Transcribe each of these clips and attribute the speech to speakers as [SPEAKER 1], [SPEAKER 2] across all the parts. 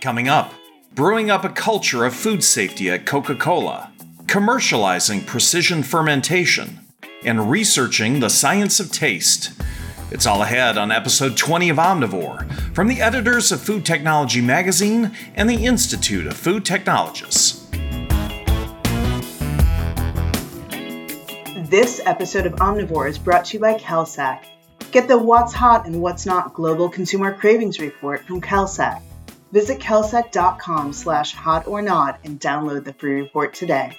[SPEAKER 1] Coming up, brewing up a culture of food safety at Coca Cola, commercializing precision fermentation, and researching the science of taste. It's all ahead on episode 20 of Omnivore from the editors of Food Technology Magazine and the Institute of Food Technologists.
[SPEAKER 2] This episode of Omnivore is brought to you by Kalsec. Get the What's Hot and What's Not Global Consumer Cravings Report from Kalsec. Visit Kalsec.com slash hot or not and download the free report today.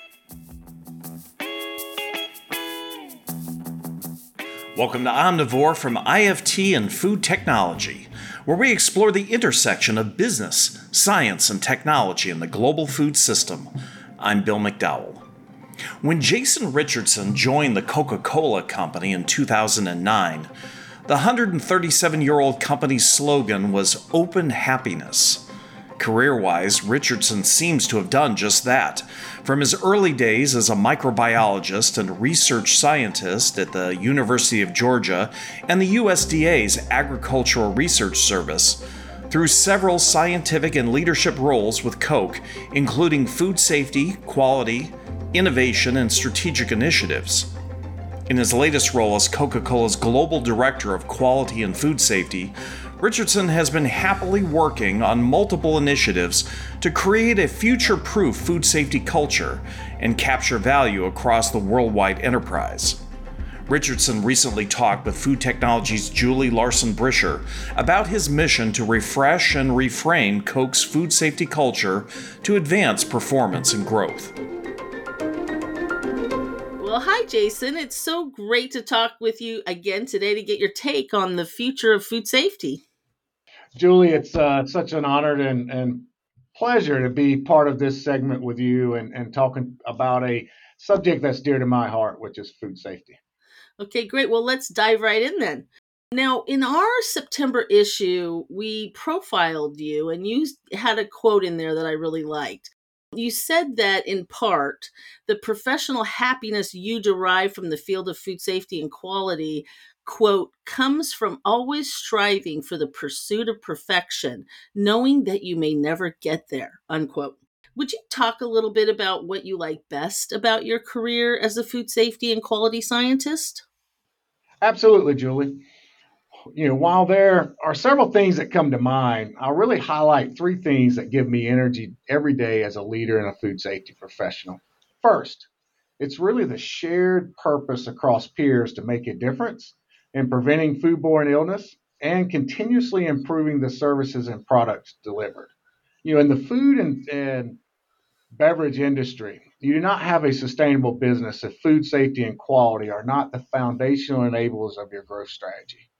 [SPEAKER 1] Welcome to Omnivore from IFT and Food Technology, where we explore the intersection of business, science, and technology in the global food system. I'm Bill McDowell. When Jason Richardson joined the Coca Cola Company in 2009, the 137 year old company's slogan was Open Happiness. Career wise, Richardson seems to have done just that. From his early days as a microbiologist and research scientist at the University of Georgia and the USDA's Agricultural Research Service, through several scientific and leadership roles with Coke, including food safety, quality, innovation, and strategic initiatives. In his latest role as Coca Cola's Global Director of Quality and Food Safety, Richardson has been happily working on multiple initiatives to create a future proof food safety culture and capture value across the worldwide enterprise. Richardson recently talked with Food Technology's Julie Larson Bricher about his mission to refresh and reframe Coke's food safety culture to advance performance and growth.
[SPEAKER 3] Well, hi, Jason. It's so great to talk with you again today to get your take on the future of food safety.
[SPEAKER 4] Julie, it's uh, such an honor and, and, pleasure to be part of this segment with you and, and talking about a subject that's dear to my heart, which is food safety.
[SPEAKER 3] Okay, great. Well, let's dive right in then. Now, in our September issue, we profiled you and you had a quote in there that I really liked. You said that in part, the professional happiness you derive from the field of food safety and quality quote, comes from always striving for the pursuit of perfection, knowing that you may never get there, unquote. Would you talk a little bit about what you like best about your career as a food safety and quality scientist?
[SPEAKER 4] Absolutely, Julie. You know, while there are several things that come to mind, I'll really highlight three things that give me energy every day as a leader and a food safety professional. First, it's really the shared purpose across peers to make a difference in preventing foodborne illness and continuously improving the services and products delivered. You know, in the food and, and beverage industry, you do not have a sustainable business if food safety and quality are not the foundational enablers of your growth strategy.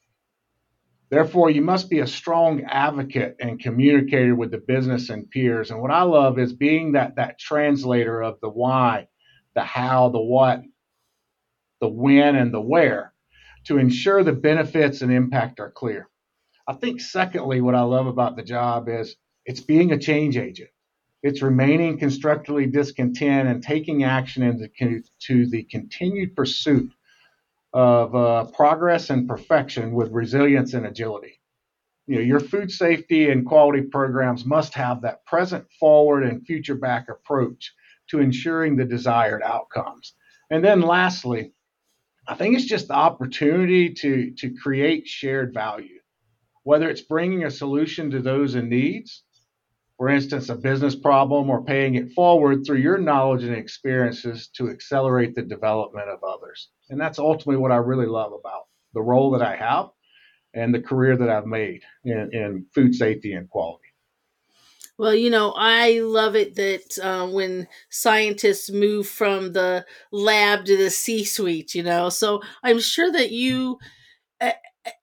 [SPEAKER 4] Therefore, you must be a strong advocate and communicator with the business and peers. And what I love is being that that translator of the why, the how, the what, the when, and the where to ensure the benefits and impact are clear. I think, secondly, what I love about the job is it's being a change agent. It's remaining constructively discontent and taking action into to the continued pursuit of uh, progress and perfection with resilience and agility. You know, your food safety and quality programs must have that present forward and future back approach to ensuring the desired outcomes. And then lastly, I think it's just the opportunity to to create shared value, whether it's bringing a solution to those in needs, for instance, a business problem, or paying it forward through your knowledge and experiences to accelerate the development of others. And that's ultimately what I really love about the role that I have and the career that I've made in, in food safety and quality.
[SPEAKER 3] Well, you know, I love it that uh, when scientists move from the lab to the C suite, you know. So I'm sure that you, uh,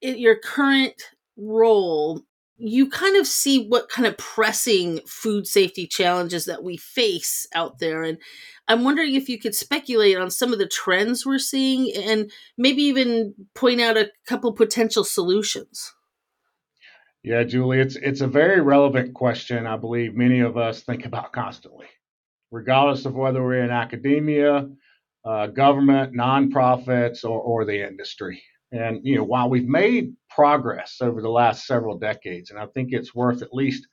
[SPEAKER 3] in your current role, you kind of see what kind of pressing food safety challenges that we face out there. And I'm wondering if you could speculate on some of the trends we're seeing and maybe even point out a couple potential solutions.
[SPEAKER 4] Yeah, Julie, it's it's a very relevant question. I believe many of us think about constantly, regardless of whether we're in academia, uh, government, nonprofits, or, or the industry. And you know, while we've made progress over the last several decades, and I think it's worth at least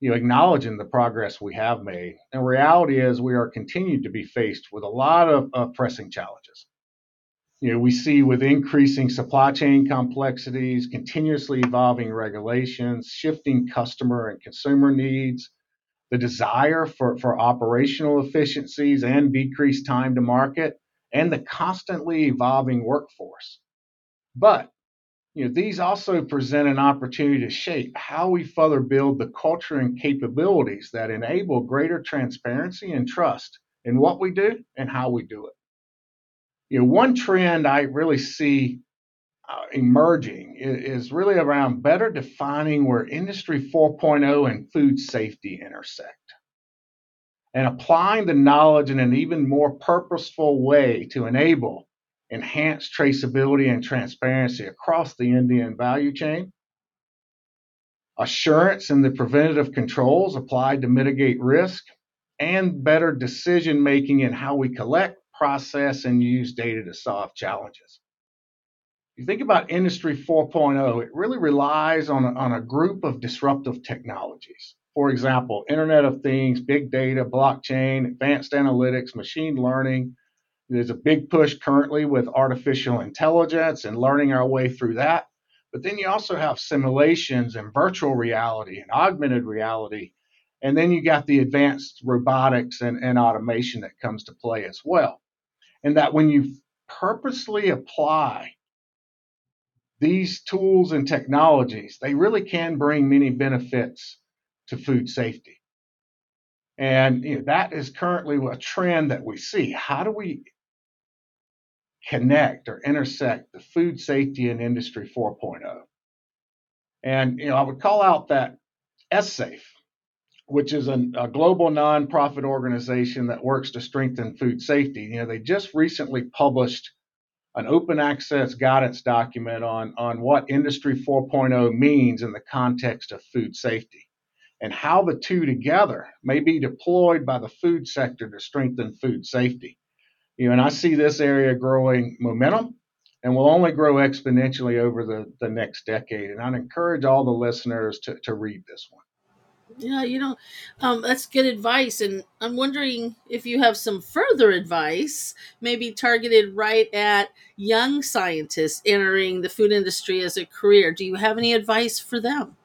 [SPEAKER 4] you know, acknowledging the progress we have made. And reality is we are continued to be faced with a lot of, of pressing challenges. You know, we see with increasing supply chain complexities, continuously evolving regulations, shifting customer and consumer needs, the desire for, for operational efficiencies and decreased time to market, and the constantly evolving workforce. But you know, these also present an opportunity to shape how we further build the culture and capabilities that enable greater transparency and trust in what we do and how we do it. You know, one trend I really see uh, emerging is, is really around better defining where Industry 4.0 and food safety intersect and applying the knowledge in an even more purposeful way to enable enhanced traceability and transparency across the end-to-end value chain, assurance in the preventative controls applied to mitigate risk, and better decision making in how we collect, process, and use data to solve challenges. If you think about Industry 4.0, it really relies on a, on a group of disruptive technologies. For example, Internet of Things, big data, blockchain, advanced analytics, machine learning, there's a big push currently with artificial intelligence and learning our way through that. But then you also have simulations and virtual reality and augmented reality. And then you got the advanced robotics and, and automation that comes to play as well. And that when you purposely apply these tools and technologies, they really can bring many benefits to food safety. And you know, that is currently a trend that we see. How do we connect or intersect the food safety and industry 4.0. And you know, I would call out that SSAFE, which is a, a global nonprofit organization that works to strengthen food safety. You know, they just recently published an open access guidance document on, on what Industry 4.0 means in the context of food safety and how the two together may be deployed by the food sector to strengthen food safety. You know, and I see this area growing momentum and will only grow exponentially over the, the next decade. And I'd encourage all the listeners to, to read this one.
[SPEAKER 3] Yeah, you know, um, that's good advice. And I'm wondering if you have some further advice, maybe targeted right at young scientists entering the food industry as a career. Do you have any advice for them?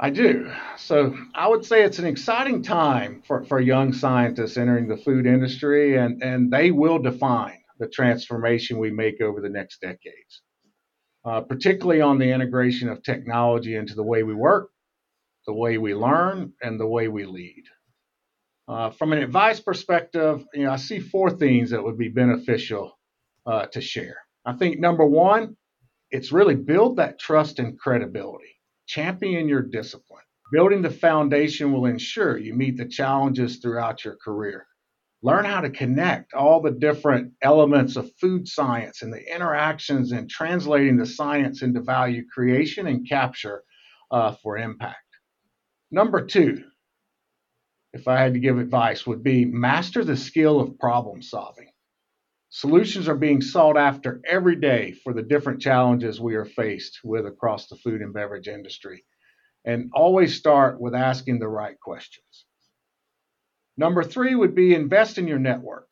[SPEAKER 4] I do. So I would say it's an exciting time for, for young scientists entering the food industry, and, and they will define the transformation we make over the next decades, uh, particularly on the integration of technology into the way we work, the way we learn, and the way we lead. Uh, from an advice perspective, you know, I see four things that would be beneficial uh, to share. I think number one, it's really build that trust and credibility Champion your discipline. Building the foundation will ensure you meet the challenges throughout your career. Learn how to connect all the different elements of food science and the interactions and translating the science into value creation and capture uh, for impact. Number two, if I had to give advice, would be master the skill of problem solving. Solutions are being sought after every day for the different challenges we are faced with across the food and beverage industry. And always start with asking the right questions. Number three would be invest in your network.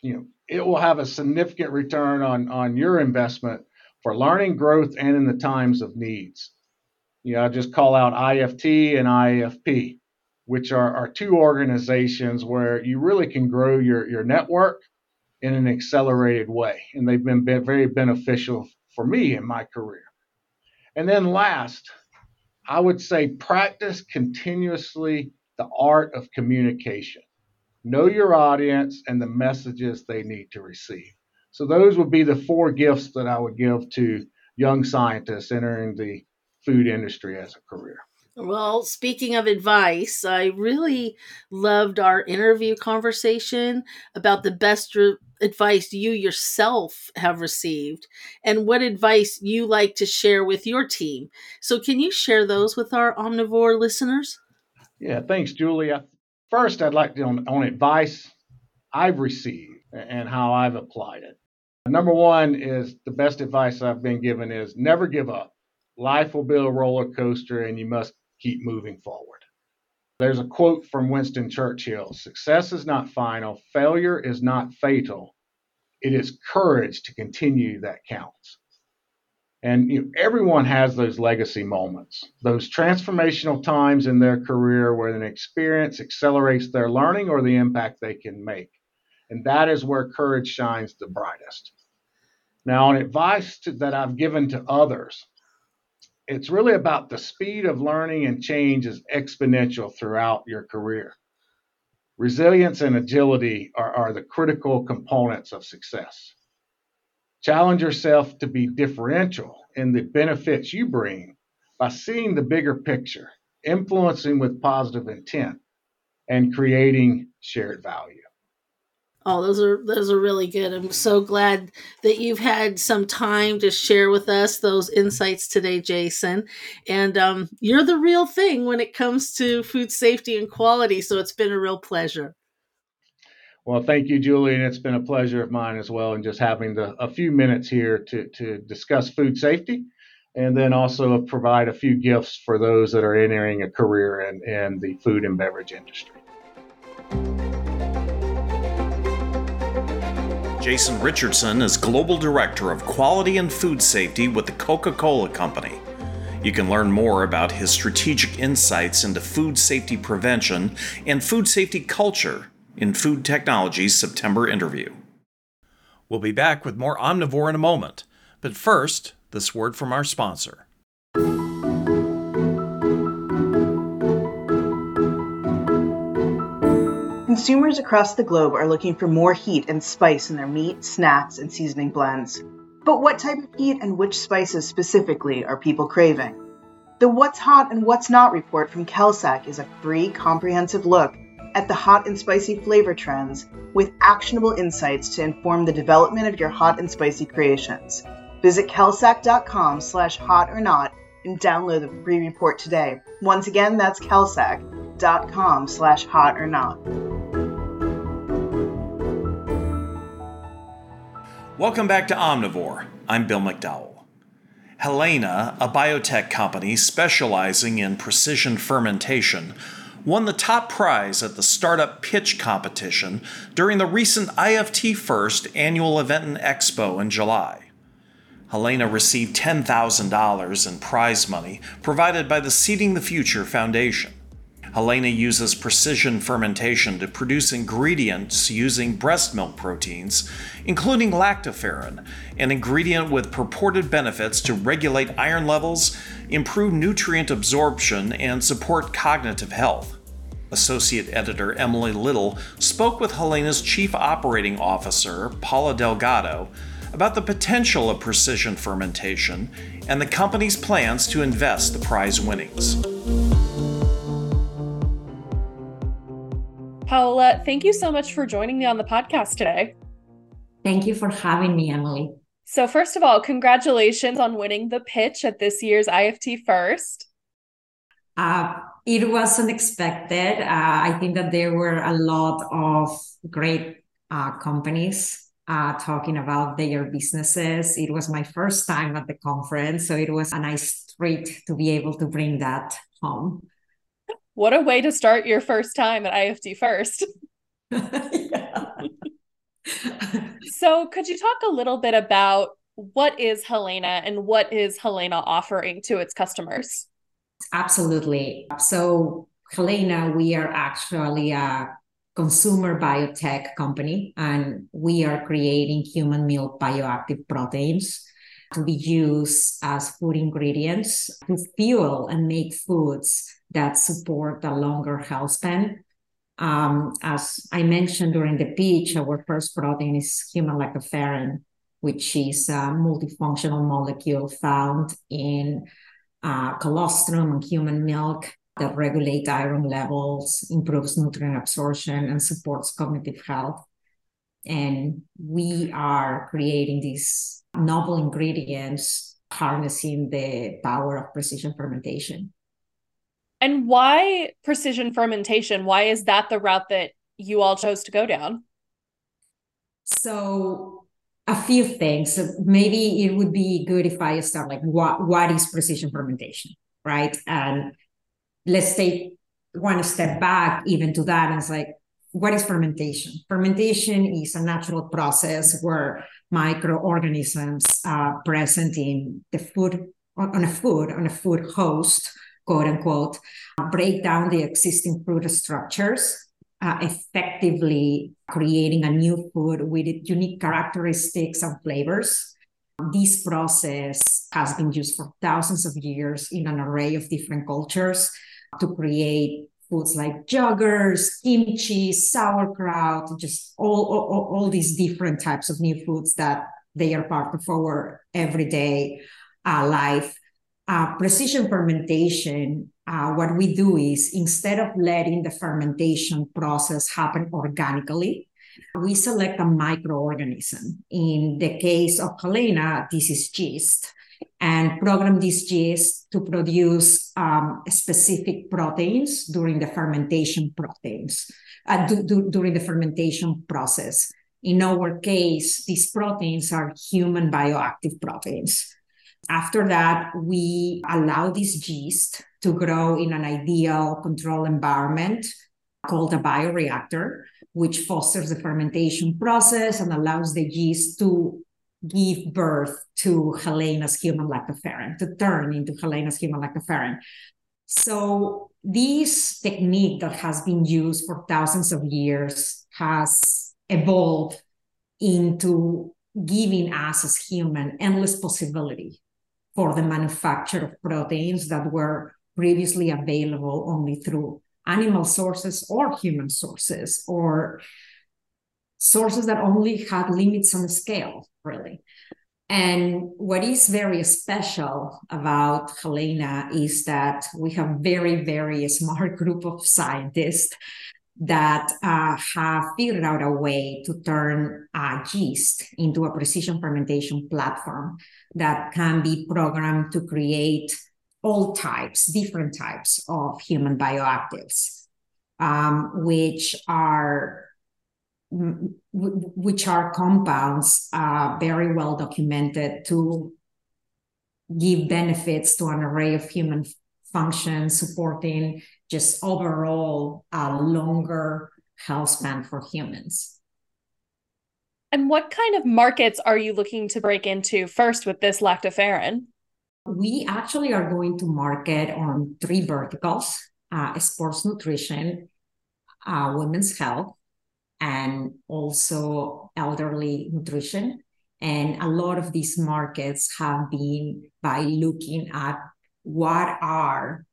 [SPEAKER 4] You know, it will have a significant return on, on your investment for learning, growth, and in the times of needs. You know, I just call out IFT and IFP, which are, are two organizations where you really can grow your, your network in an accelerated way. And they've been very beneficial for me in my career. And then last, I would say practice continuously the art of communication. Know your audience and the messages they need to receive. So, those would be the four gifts that I would give to young scientists entering the food industry as a career.
[SPEAKER 3] Well, speaking of advice, I really loved our interview conversation about the best re- advice you yourself have received and what advice you like to share with your team. So, can you share those with our omnivore listeners?
[SPEAKER 4] Yeah, thanks, Julia. Uh, first, I'd like to on, on advice I've received and how I've applied it. Number one is the best advice I've been given is never give up. Life will be a roller coaster and you must keep moving forward. There's a quote from Winston Churchill Success is not final, failure is not fatal. It is courage to continue that counts. And you know, everyone has those legacy moments, those transformational times in their career where an experience accelerates their learning or the impact they can make. And that is where courage shines the brightest. Now, an advice to, that I've given to others, it's really about the speed of learning and change is exponential throughout your career. Resilience and agility are, are the critical components of success. Challenge yourself to be differential in the benefits you bring by seeing the bigger picture, influencing with positive intent, and creating shared value.
[SPEAKER 3] Oh, those are those are really good. I'm so glad that you've had some time to share with us those insights today, Jason. And um, you're the real thing when it comes to food safety and quality. So it's been a real pleasure.
[SPEAKER 4] Well, thank you, Julie, and it's been a pleasure of mine as well. And just having the, a few minutes here to, to discuss food safety and then also provide a few gifts for those that are entering a career in, in the food and beverage industry.
[SPEAKER 1] Jason Richardson is Global Director of Quality and Food Safety with the Coca Cola Company. You can learn more about his strategic insights into food safety prevention and food safety culture in Food Technology's September interview. We'll be back with more Omnivore in a moment, but first, this word from our sponsor.
[SPEAKER 2] Consumers across the globe are looking for more heat and spice in their meat, snacks, and seasoning blends. But what type of heat and which spices specifically are people craving? The What's Hot and What's Not report from Kalsec is a free, comprehensive look at the hot and spicy flavor trends with actionable insights to inform the development of your hot and spicy creations. Visit Kalsec.com slash hot or not and download the free report today. Once again, that's Kalsec.com slash hot or not.
[SPEAKER 1] Welcome back to Omnivore. I'm Bill McDowell. Helaina, a biotech company specializing in precision fermentation, won the top prize at the Startup Pitch Competition during the recent IFT First annual event and expo in July. Helaina received $10,000 in prize money provided by the Seeding the Future Foundation. Helaina uses precision fermentation to produce ingredients using breast milk proteins, including lactoferrin, an ingredient with purported benefits to regulate iron levels, improve nutrient absorption, and support cognitive health. Associate editor Emily Little spoke with Helaina's chief operating officer, Paola Delgado, about the potential of precision fermentation and the company's plans to invest the prize winnings.
[SPEAKER 5] Paola, thank you so much for joining me on the podcast today.
[SPEAKER 6] Thank you for having me, Emily.
[SPEAKER 5] So, first of all, congratulations on winning the pitch at this year's IFT First.
[SPEAKER 6] Uh, it was unexpected. Uh, I think that there were a lot of great uh, companies uh, talking about their businesses. It was my first time at the conference, so it was a nice treat to be able to bring that home.
[SPEAKER 5] What a way to start your first time at IFT First. so, could you talk a little bit about what is Helaina and what is Helaina offering to its customers?
[SPEAKER 6] Absolutely. So, Helaina, we are actually a consumer biotech company, and we are creating human milk bioactive proteins to be used as food ingredients to fuel and make foods that support a longer health span. Um, as I mentioned during the pitch, our first protein is human lactoferrin, which is a multifunctional molecule found in uh, colostrum and human milk that regulate iron levels, improves nutrient absorption, and supports cognitive health. And we are creating these novel ingredients harnessing the power of precision fermentation.
[SPEAKER 5] And why precision fermentation? Why is that the route that you all chose to go down?
[SPEAKER 6] So, a few things. Maybe it would be good if I start like what what is precision fermentation, right? And let's take one step back even to that and it's like what is fermentation? Fermentation is a natural process where microorganisms are present in the food on a food on a food host, quote unquote, break down the existing food structures uh, effectively creating a new food with unique characteristics and flavors. This process has been used for thousands of years in an array of different cultures to create foods like joggers, kimchi, sauerkraut, just all, all, all these different types of new foods that they are part of our everyday uh, life. Uh, precision fermentation uh, what we do is instead of letting the fermentation process happen organically, we select a microorganism. In the case of Helaina, this is yeast, and program this yeast to produce um, specific proteins during the fermentation proteins, uh, do, do, during the fermentation process. In our case, these proteins are human bioactive proteins. After that, we allow this yeast to grow in an ideal control environment called a bioreactor, which fosters the fermentation process and allows the yeast to give birth to Helaina's human lactoferrin, to turn into Helaina's human lactoferrin. So this technique that has been used for thousands of years has evolved into giving us as human endless possibility for the manufacture of proteins that were previously available only through animal sources or human sources or sources that only had limits on scale, really. And what is very special about Helaina is that we have very, very smart group of scientists that uh, have figured out a way to turn uh, yeast into a precision fermentation platform that can be programmed to create all types, different types of human bioactives, um, which are which are compounds uh, very well documented to give benefits to an array of human functions, supporting just overall a longer health span for humans.
[SPEAKER 5] And what kind of markets are you looking to break into first with this lactoferrin?
[SPEAKER 6] We actually are going to market on three verticals uh, sports nutrition, uh, women's health, and also elderly nutrition. And a lot of these markets have been by looking at what are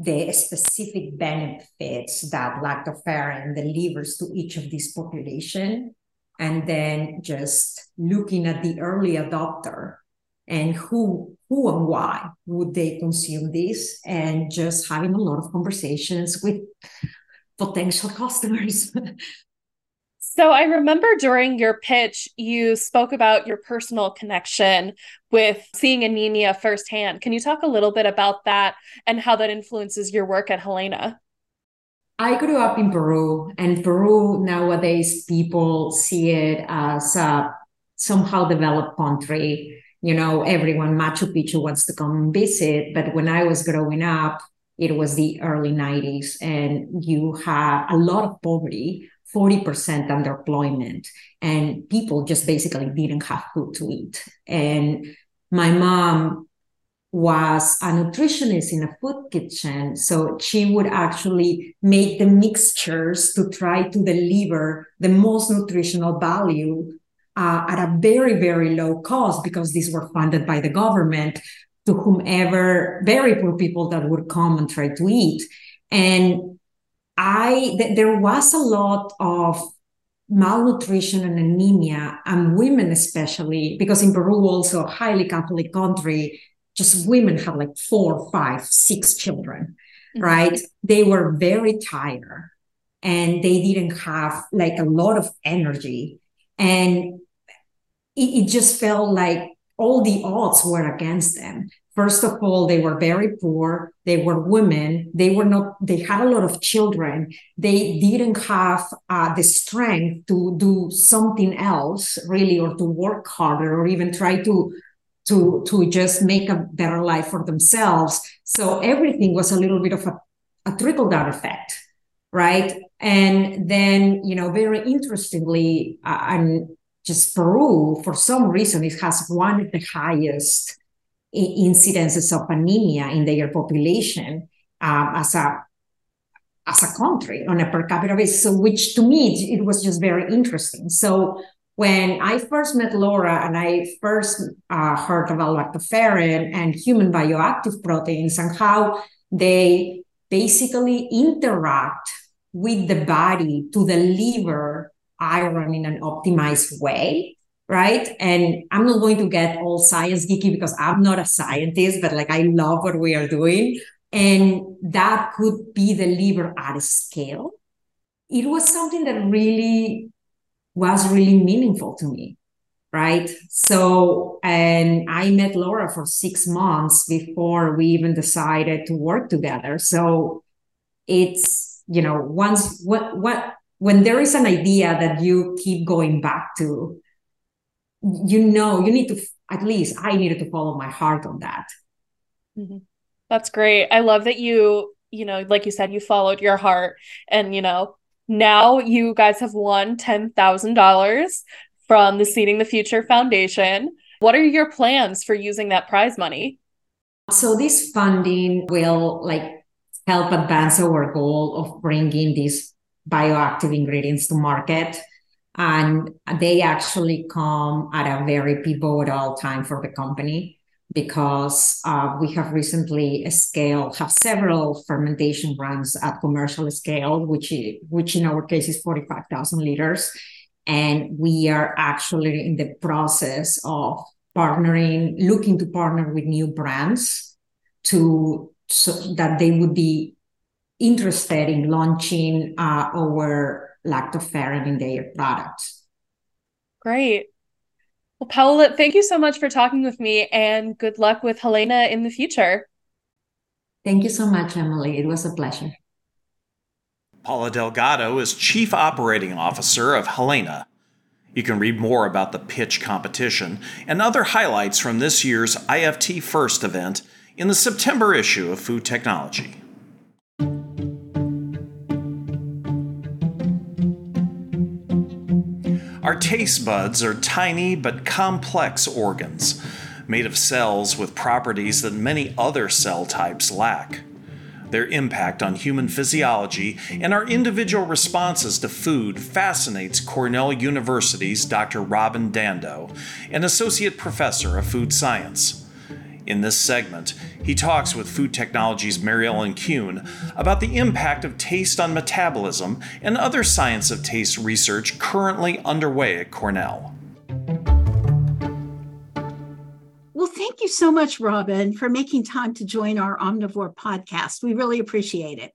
[SPEAKER 6] the specific benefits that lactoferrin delivers to each of these population and then just looking at the early adopter and who who and why would they consume this and just having a lot of conversations with potential customers
[SPEAKER 5] So I remember during your pitch, you spoke about your personal connection with seeing anemia firsthand. Can you talk a little bit about that and how that influences your work at Helaina?
[SPEAKER 6] I grew up in Peru, and Peru nowadays people see it as a somehow developed country. You know, everyone Machu Picchu wants to come visit, but when I was growing up, it was the early 90s, and you had a lot of poverty 40% underemployment and people just basically didn't have food to eat. And my mom was a nutritionist in a food kitchen so she would actually make the mixtures to try to deliver the most nutritional value uh, at a very very low cost because these were funded by the government to whomever very poor people that would come and try to eat. And I th- there was a lot of malnutrition and anemia and women especially because in peru also a highly catholic country just women have like four five six children mm-hmm. right? They were very tired and they didn't have like a lot of energy. And it, it just felt like all the odds were against them First of all, they were very poor. They were women. They were not, they had a lot of children. They didn't have uh, the strength to do something else really, or to work harder, or even try to, to, to just make a better life for themselves. So everything was a little bit of a, a trickle down effect, right? And then, you know, very interestingly, uh, and just Peru, for some reason, it has one of the highest incidences of anemia in their population um, as a as a country on a per capita basis. So, which to me it was just very interesting. So when I first met Laura and I first uh, heard about lactoferrin and human bioactive proteins and how they basically interact with the body to deliver iron in an optimized way right? And I'm not going to get all science geeky because I'm not a scientist, but like I love what we are doing. And that could be the liver at scale. It was something that really was really meaningful to me, right? So, and I met Laura for six months before we even decided to work together. So it's, you know, once what, what, when there is an idea that you keep going back to, you know you need to at least i needed to follow my heart on that
[SPEAKER 5] mm-hmm. that's great i love that you you know like you said you followed your heart and you know now you guys have won $10,000 from the Seeding the Future Foundation. What are your plans for using that prize money?
[SPEAKER 6] So this funding will like help advance our goal of bringing these bioactive ingredients to market and they actually come at a very pivotal time for the company because uh, we have recently scaled, have several fermentation runs at commercial scale, which, which in our case is 45,000 liters. And we are actually in the process of partnering, looking to partner with new brands to so that they would be interested in launching uh, our lactoferrin in their products.
[SPEAKER 5] Great. Well, Paola, thank you so much for talking with me and good luck with Helaina in the future.
[SPEAKER 6] Thank you so much, Emily. It was a pleasure.
[SPEAKER 1] Paola Delgado is Chief Operating Officer of Helaina. You can read more about the pitch competition and other highlights from this year's IFT First event in the September issue of Food Technology. Our taste buds are tiny but complex organs, made of cells with properties that many other cell types lack. Their impact on human physiology and our individual responses to food fascinates Cornell University's Dr. Robin Dando, an associate professor of food science. In this segment, he talks with Food Technology's Mary Ellen Kuhn about the impact of taste on metabolism and other science of taste research currently underway at Cornell.
[SPEAKER 7] Well, thank you so much, Robin, for making time to join our Omnivore podcast. We really appreciate it.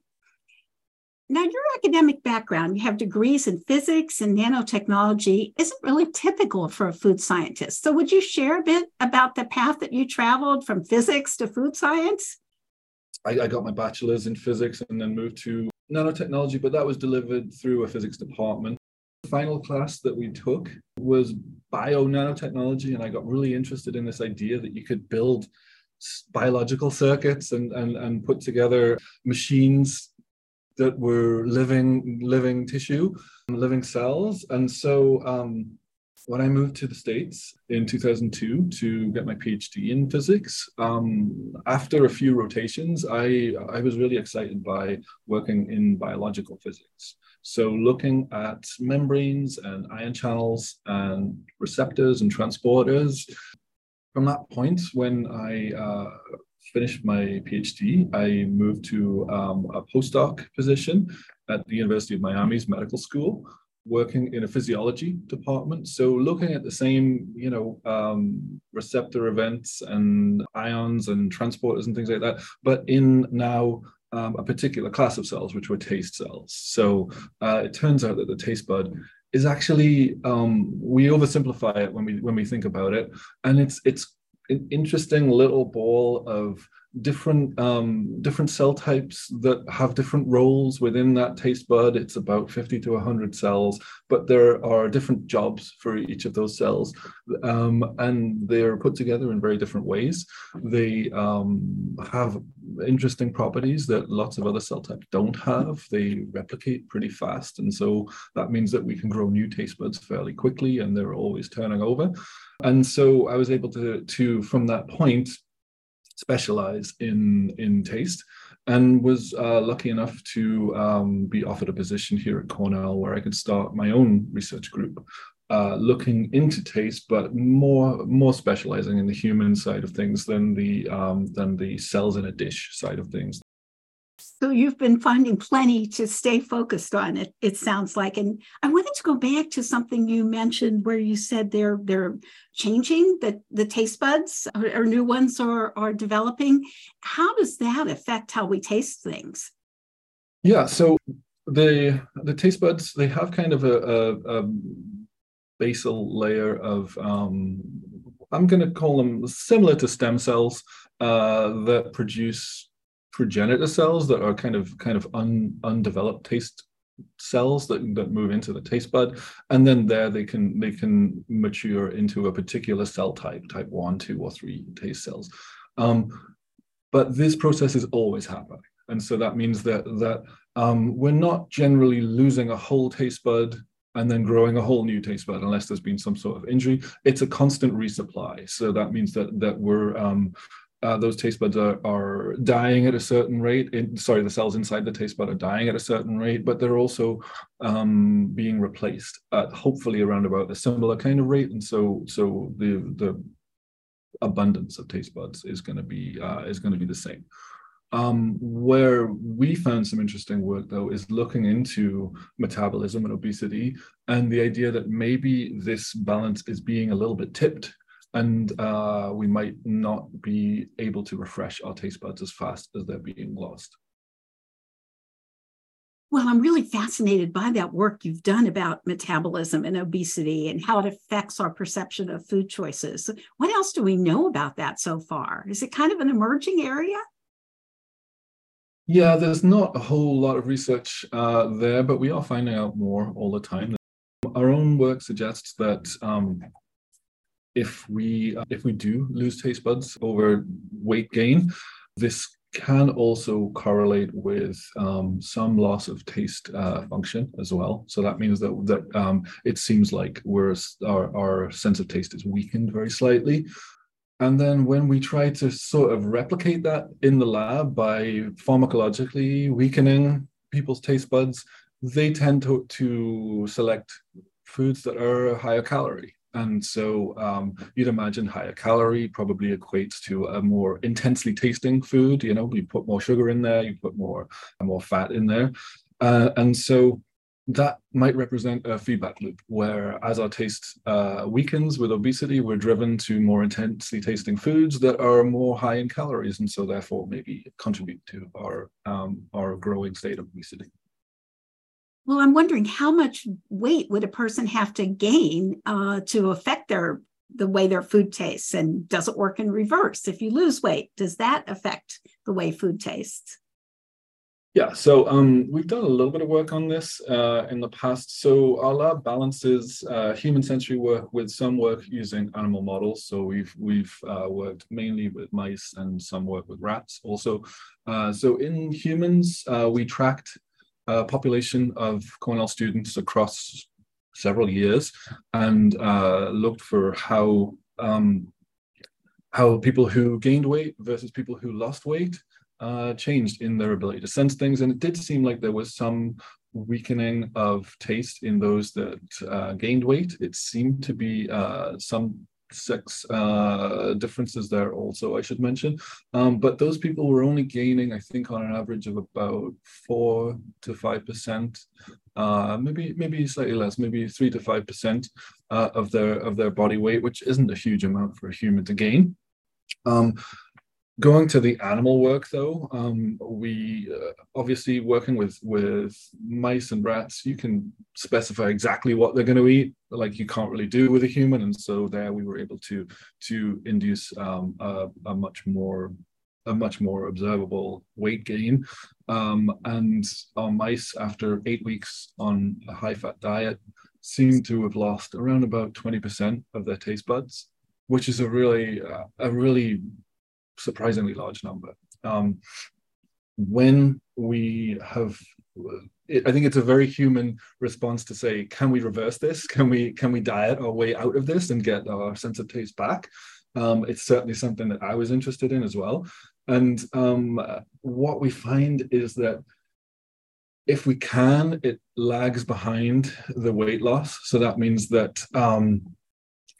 [SPEAKER 7] Now, your academic background, you have degrees in physics and nanotechnology, isn't really typical for a food scientist. So, would you share a bit about the path that you traveled from physics to food science?
[SPEAKER 8] I, I got my bachelor's in physics and then moved to nanotechnology, but that was delivered through a physics department. The final class that we took was bio nanotechnology, and I got really interested in this idea that you could build biological circuits and, and, and put together machines that were living living tissue, living cells. And so um, when I moved to the States in 2002 to get my PhD in physics, um, after a few rotations, I, I was really excited by working in biological physics. So, looking at membranes and ion channels and receptors and transporters. From that point, when I uh, finished my PhD, I moved to um, a postdoc position at the University of Miami's medical school, working in a physiology department. So looking at the same, you know, um, receptor events and ions and transporters and things like that, but in now um, a particular class of cells, which were taste cells. So uh, it turns out that the taste bud is actually um, we oversimplify it when we when we think about it, and it's it's interesting little ball of different um, different cell types that have different roles within that taste bud. It's about 50 to 100 cells, but there are different jobs for each of those cells, um, and they're put together in very different ways. They um, have interesting properties that lots of other cell types don't have. They replicate pretty fast, and so that means that we can grow new taste buds fairly quickly, and they're always turning over. And so I was able to, to from that point, specialize in in taste and was uh, lucky enough to um, be offered a position here at Cornell where I could start my own research group uh, looking into taste, but more more specializing in the human side of things than the um, than the cells in a dish side of things.
[SPEAKER 7] So you've been finding plenty to stay focused on it, it sounds like. And I wanted to go back to something you mentioned where you said they're they're changing, that the taste buds or, or new ones are, are developing. How does that affect how we taste things?
[SPEAKER 8] Yeah, so the the taste buds, they have kind of a, a, a basal layer of um, I'm going to call them similar to stem cells uh, that produce progenitor cells that are kind of kind of un, undeveloped taste cells that, that move into the taste bud. And then there they can they can mature into a particular cell type type one two or three taste cells. Um, but this process is always happening. And so that means that that um, we're not generally losing a whole taste bud and then growing a whole new taste bud unless there's been some sort of injury. It's a constant resupply. So that means that that we're um, uh, those taste buds are, are dying at a certain rate. In, sorry, the cells inside the taste bud are dying at a certain rate, but they're also um, being replaced at hopefully around about a similar kind of rate. And so, so the the abundance of taste buds is going to be uh, is going to be the same. Um, where we found some interesting work though is looking into metabolism and obesity and the idea that maybe this balance is being a little bit tipped and uh, we might not be able to refresh our taste buds as fast as they're being lost.
[SPEAKER 7] Well, I'm really fascinated by that work you've done about metabolism and obesity and how it affects our perception of food choices. What else do we know about that so far? Is it kind of an emerging area?
[SPEAKER 8] Yeah, there's not a whole lot of research uh, there, but we are finding out more all the time. Our own work suggests that um, if we uh, if we do lose taste buds over weight gain, this can also correlate with um, some loss of taste uh, function as well. So that means that that um, it seems like we're our, our sense of taste is weakened very slightly. And then when we try to sort of replicate that in the lab by pharmacologically weakening people's taste buds, they tend to, to select foods that are higher calorie. And so um, you'd imagine higher calorie probably equates to a more intensely tasting food. You know, you put more sugar in there, you put more more fat in there, uh, and so that might represent a feedback loop where as our taste uh, weakens with obesity we're driven to more intensely tasting foods that are more high in calories and so therefore maybe contribute to our um, our growing state of obesity
[SPEAKER 7] well, I'm wondering how much weight would a person have to gain uh, to affect their the way their food tastes, and does it work in reverse? If you lose weight, does that affect the way food tastes?
[SPEAKER 8] Yeah, so um, we've done a little bit of work on this uh, in the past. So our lab balances uh, human sensory work with some work using animal models. So we've we've uh, worked mainly with mice and some work with rats also. Uh, so in humans, uh, we tracked a population of Cornell students across several years and uh, looked for how um, how people who gained weight versus people who lost weight uh, changed in their ability to sense things. And it did seem like there was some weakening of taste in those that uh, gained weight. It seemed to be uh, some sex uh, differences there also, I should mention. Um, but those people were only gaining, I think, on an average of about four to five percent, uh, maybe maybe slightly less, maybe three to five percent uh, of their of their body weight, which isn't a huge amount for a human to gain. Um, going to the animal work though um, we uh, obviously working with with mice and rats you can specify exactly what they're going to eat like you can't really do with a human and so there we were able to to induce um, a, a, much more a much more observable weight gain. Um, and our mice after eight weeks on a high fat diet seem to have lost around about 20% of their taste buds which is a really uh, a really surprisingly large number. Um, when we have I think it's a very human response to say, can we reverse this? Can we can we diet our way out of this and get our sense of taste back? Um, it's certainly something that I was interested in as well. And um, what we find is that if we can, it lags behind the weight loss. So that means that um,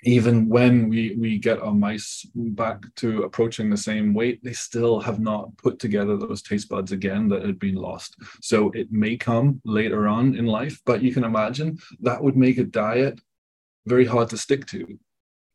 [SPEAKER 8] even when we we get our mice back to approaching the same weight they still have not put together those taste buds again that had been lost. So it may come later on in life but you can imagine that would make a diet very hard to stick to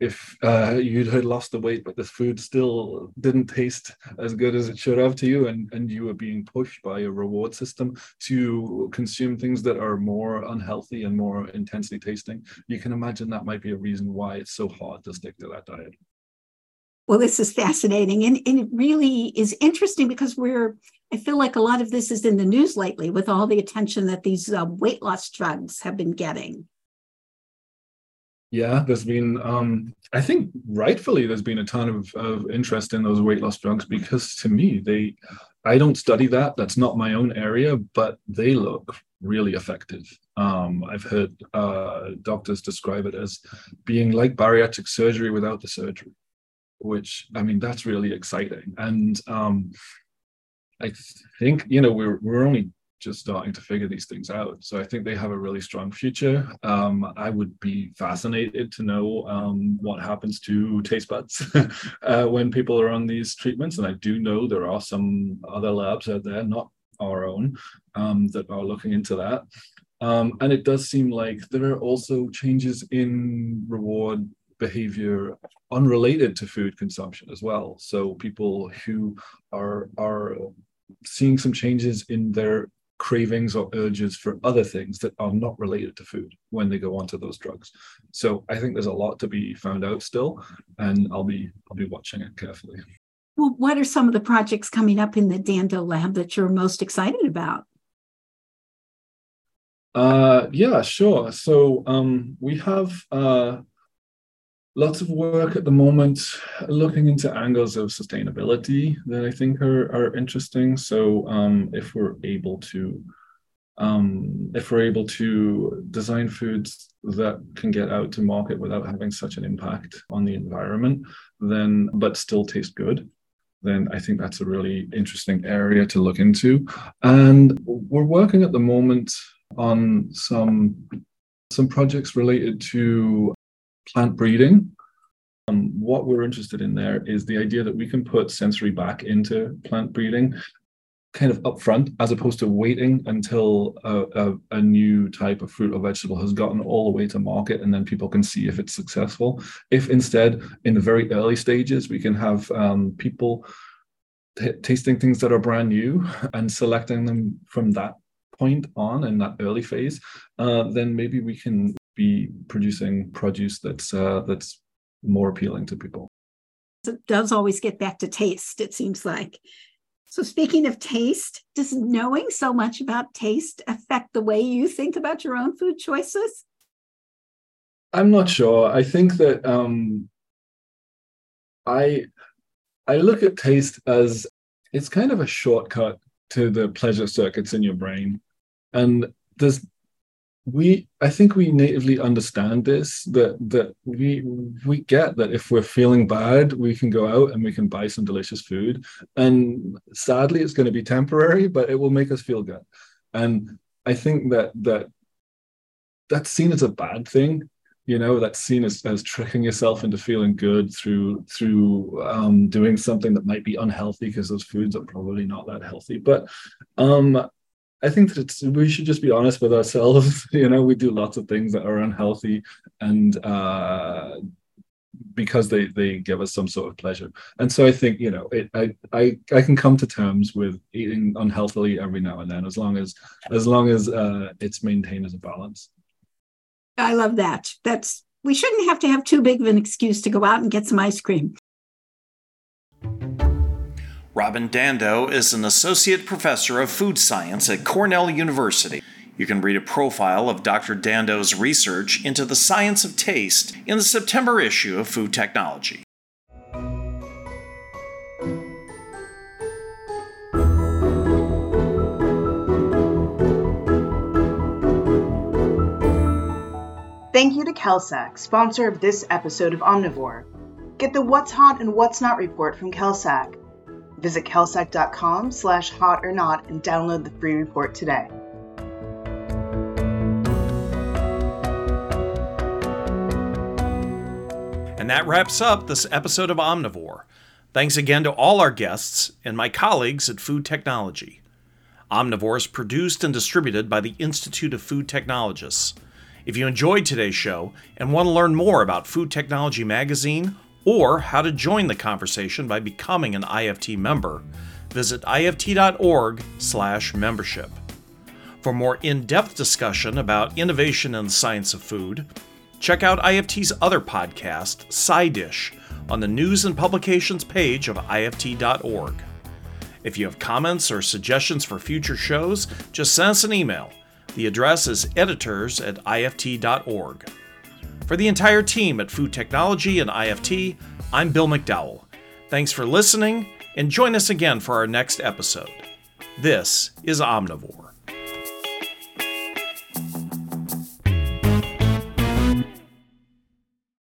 [SPEAKER 8] if uh, you had lost the weight, but the food still didn't taste as good as it should have to you, and, and you were being pushed by a reward system to consume things that are more unhealthy and more intensely tasting, you can imagine that might be a reason why it's so hard to stick to that diet.
[SPEAKER 7] Well, this is fascinating. And, and it really is interesting because we're, I feel like a lot of this is in the news lately with all the attention that these uh, weight loss drugs have been getting
[SPEAKER 8] yeah, there's been, um, I think rightfully, there's been a ton of, of interest in those weight loss drugs because to me, they, I don't study that. That's not my own area, but they look really effective. Um, I've heard uh, doctors describe it as being like bariatric surgery without the surgery, which I mean, that's really exciting. And um, I think, you know, we're, we're only just starting to figure these things out. So I think they have a really strong future. Um, I would be fascinated to know um, what happens to taste buds uh, when people are on these treatments. And I do know there are some other labs out there, not our own, um, that are looking into that. Um, and it does seem like there are also changes in reward behavior unrelated to food consumption as well. So people who are are seeing some changes in their cravings or urges for other things that are not related to food when they go onto those drugs. So I think there's a lot to be found out still, and I'll be I'll be watching it carefully.
[SPEAKER 7] Well, what are some of the projects coming up in the Dando lab that you're most excited about?
[SPEAKER 8] Uh, yeah, sure. So um, we have uh, lots of work at the moment looking into angles of sustainability that I think are, are interesting. So um, if we're able to um, if we're able to design foods that can get out to market without having such an impact on the environment, then but still taste good, then I think that's a really interesting area to look into. And we're working at the moment on some some projects related to plant breeding. Um, what we're interested in there is the idea that we can put sensory back into plant breeding kind of upfront as opposed to waiting until a, a, a, new type of fruit or vegetable has gotten all the way to market and then people can see if it's successful. If instead, in the very early stages, we can have um, people t- tasting things that are brand new and selecting them from that point on in that early phase, uh, then maybe we can be producing produce that's uh, that's more appealing to people.
[SPEAKER 7] It does always get back to taste. It seems like. So speaking of taste, does knowing so much about taste affect the way you think about your own food choices?
[SPEAKER 8] I'm not sure. I think that um, I I look at taste as it's kind of a shortcut to the pleasure circuits in your brain, and there's we i think we natively understand this that that we we get that if we're feeling bad we can go out and we can buy some delicious food. And sadly it's going to be temporary but it will make us feel good. And i think that that that's seen as a bad thing you know that's seen as, as tricking yourself into feeling good through through um, doing something that might be unhealthy because those foods are probably not that healthy. But um, I think that we should just be honest with ourselves. you know, we do lots of things that are unhealthy, and uh, because they they give us some sort of pleasure. And so I think you know it, I I I can come to terms with eating unhealthily every now and then as long as as long as uh, it's maintained as a balance.
[SPEAKER 7] I love that. That's we shouldn't have to have too big of an excuse to go out and get some ice cream.
[SPEAKER 1] Robin Dando is an associate professor of food science at Cornell University. You can read a profile of Dr. Dando's research into the science of taste in the September issue of Food Technology.
[SPEAKER 2] Thank you to Kalsec, sponsor of this episode of Omnivore. Get the What's Hot and What's Not report from Kalsec. Visit kalsec.com slash hot or not and download the free report today.
[SPEAKER 1] And that wraps up this episode of Omnivore. Thanks again to all our guests and my colleagues at Food Technology. Omnivore is produced and distributed by the Institute of Food Technologists. If you enjoyed today's show and want to learn more about Food Technology Magazine or how to join the conversation by becoming an IFT member, visit ift.org/membership. For more in-depth discussion about innovation in the science of food, check out IFT's other podcast, Side Dish, on the news and publications page of IFT.org. If you have comments or suggestions for future shows, just send us an email. The address is editors at IFT.org. For the entire team at Food Technology and IFT, I'm Bill McDowell. Thanks for listening, and join us again for our next episode. This is Omnivore.